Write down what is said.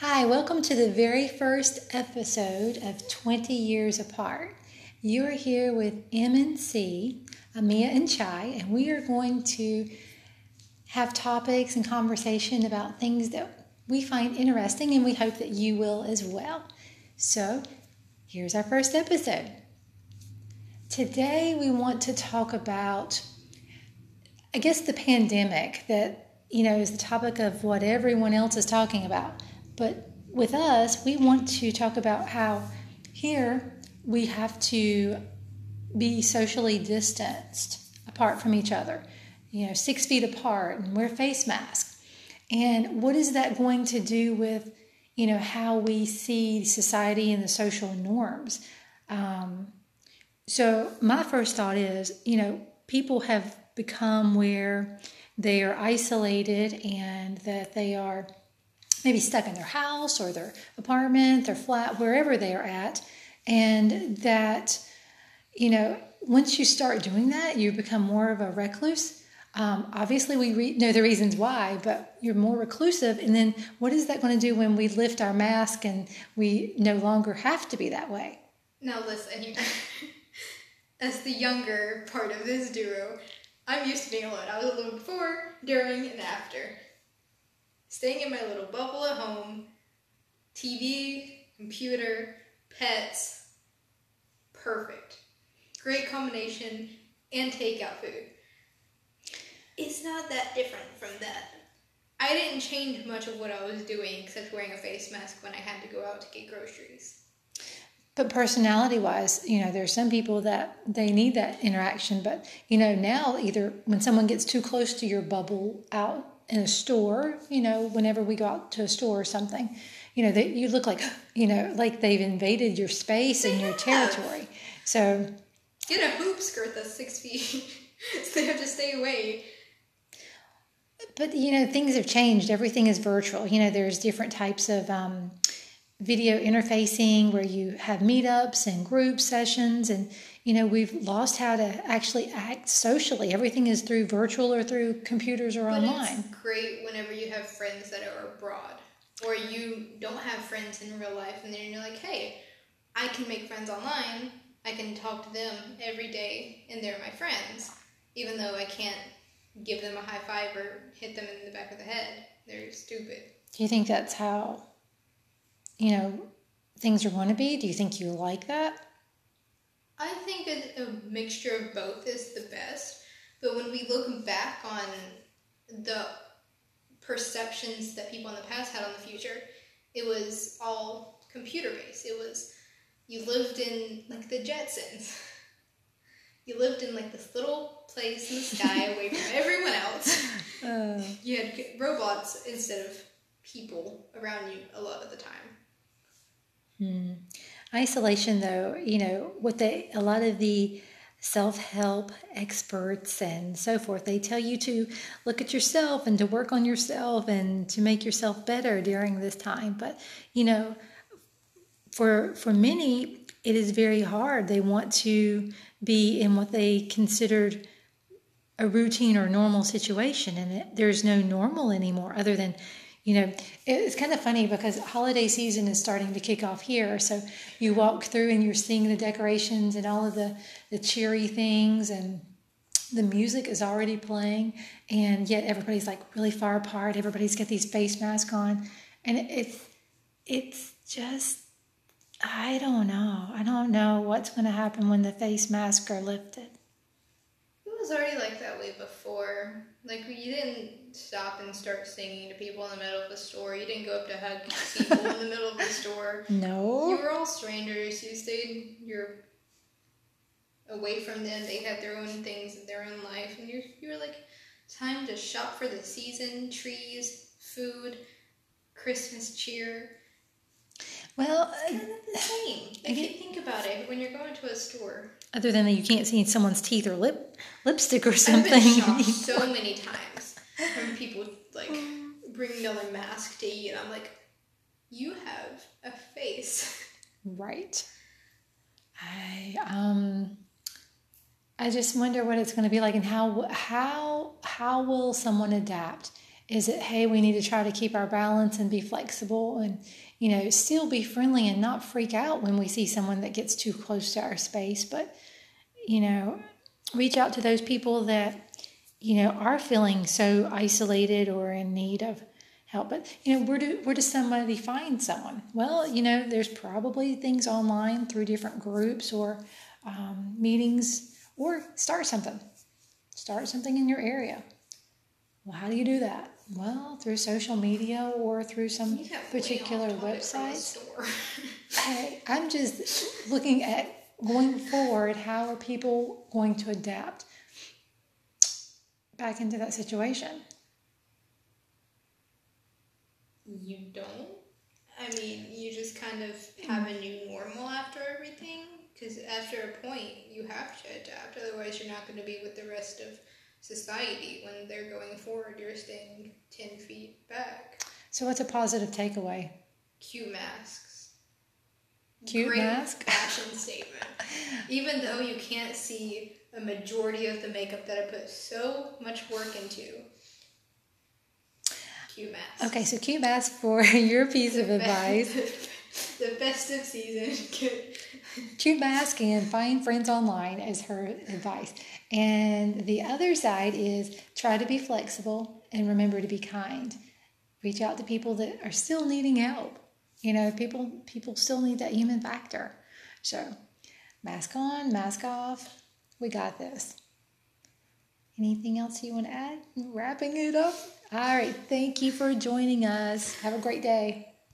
Hi, welcome to the very first episode of 20 Years Apart. You are here with MNC, Amia and Chai, and we are going to have topics and conversation about things that we find interesting, and we hope that you will as well. So, here's our first episode. Today, we want to talk about, I guess, the pandemic that, you know, is the topic of what everyone else is talking about. But with us, we want to talk about how here we have to be socially distanced apart from each other, you know, six feet apart and wear face masks. And what is that going to do with, you know, how we see society and the social norms? Um, so my first thought is, you know, people have become where they are isolated and that they are maybe stuck in their house or their apartment, their flat, wherever they are at, and that, you know, once you start doing that, you become more of a recluse. Um, obviously, we re- know the reasons why, but you're more reclusive. And then, what is that going to do when we lift our mask and we no longer have to be that way? Now, listen, as the younger part of this duo, I'm used to being alone. I was alone before, during, and after. Staying in my little bubble at home, TV, computer, pets, perfect. Great combination, and takeout food. It's not that different from that. I didn't change much of what I was doing except wearing a face mask when I had to go out to get groceries. But personality wise, you know, there are some people that they need that interaction. But, you know, now either when someone gets too close to your bubble out in a store, you know, whenever we go out to a store or something, you know, that you look like, you know, like they've invaded your space and your territory. So get a hoop skirt that's six feet, so they have to stay away. But you know, things have changed. Everything is virtual. You know, there's different types of um, video interfacing where you have meetups and group sessions, and you know, we've lost how to actually act socially. Everything is through virtual or through computers or but online. It's great whenever you have friends that are abroad or you don't have friends in real life, and then you're like, hey, I can make friends online. I can talk to them every day, and they're my friends, even though I can't give them a high five or hit them in the back of the head. They're stupid. Do you think that's how, you know, things are going to be? Do you think you like that? I think a, a mixture of both is the best. But when we look back on the perceptions that people in the past had on the future, it was all computer based. It was you lived in like the Jetsons. You lived in like this little place in the sky away from everyone else. Uh, you had robots instead of people around you a lot of the time. Hmm. Isolation, though, you know, what they a lot of the self help experts and so forth. They tell you to look at yourself and to work on yourself and to make yourself better during this time. But, you know, for, for many, it is very hard. They want to be in what they considered a routine or normal situation, and it, there's no normal anymore other than you know, it's kind of funny because holiday season is starting to kick off here. So you walk through and you're seeing the decorations and all of the, the cheery things and the music is already playing and yet everybody's like really far apart. Everybody's got these face masks on. And it's it's just I don't know. I don't know what's gonna happen when the face masks are lifted. It was already like that way before. Like you didn't stop and start singing to people in the middle of the store. You didn't go up to hug people in the middle of the store. No. You were all strangers. You stayed you're away from them. They had their own things in their own life, and you you were like, time to shop for the season, trees, food, Christmas cheer. Well, it's kind of the uh, same. If you think about it, when you're going to a store, other than that, you can't see someone's teeth or lip lipstick or something. So many times when people like bring another mask to eat, and I'm like, you have a face. Right. I um. I just wonder what it's going to be like, and how how how will someone adapt? Is it, hey, we need to try to keep our balance and be flexible and, you know, still be friendly and not freak out when we see someone that gets too close to our space, but, you know, reach out to those people that, you know, are feeling so isolated or in need of help. But, you know, where, do, where does somebody find someone? Well, you know, there's probably things online through different groups or um, meetings or start something. Start something in your area. Well, how do you do that? Well, through social media or through some particular websites. hey, I'm just looking at going forward, how are people going to adapt back into that situation? You don't? I mean, you just kind of have a new normal after everything? Because after a point, you have to adapt. Otherwise, you're not going to be with the rest of society when they're going forward. You're staying 10 feet back. So, what's a positive takeaway? Q masks. Great mask? fashion statement. Even though you can't see a majority of the makeup that I put so much work into. Q mask. Okay, so Q mask for your piece of advice. the festive season. Q mask and find friends online is her advice. And the other side is try to be flexible and remember to be kind. Reach out to people that are still needing help. You know, people people still need that human factor. So, mask on, mask off. We got this. Anything else you want to add? Wrapping it up. All right. Thank you for joining us. Have a great day.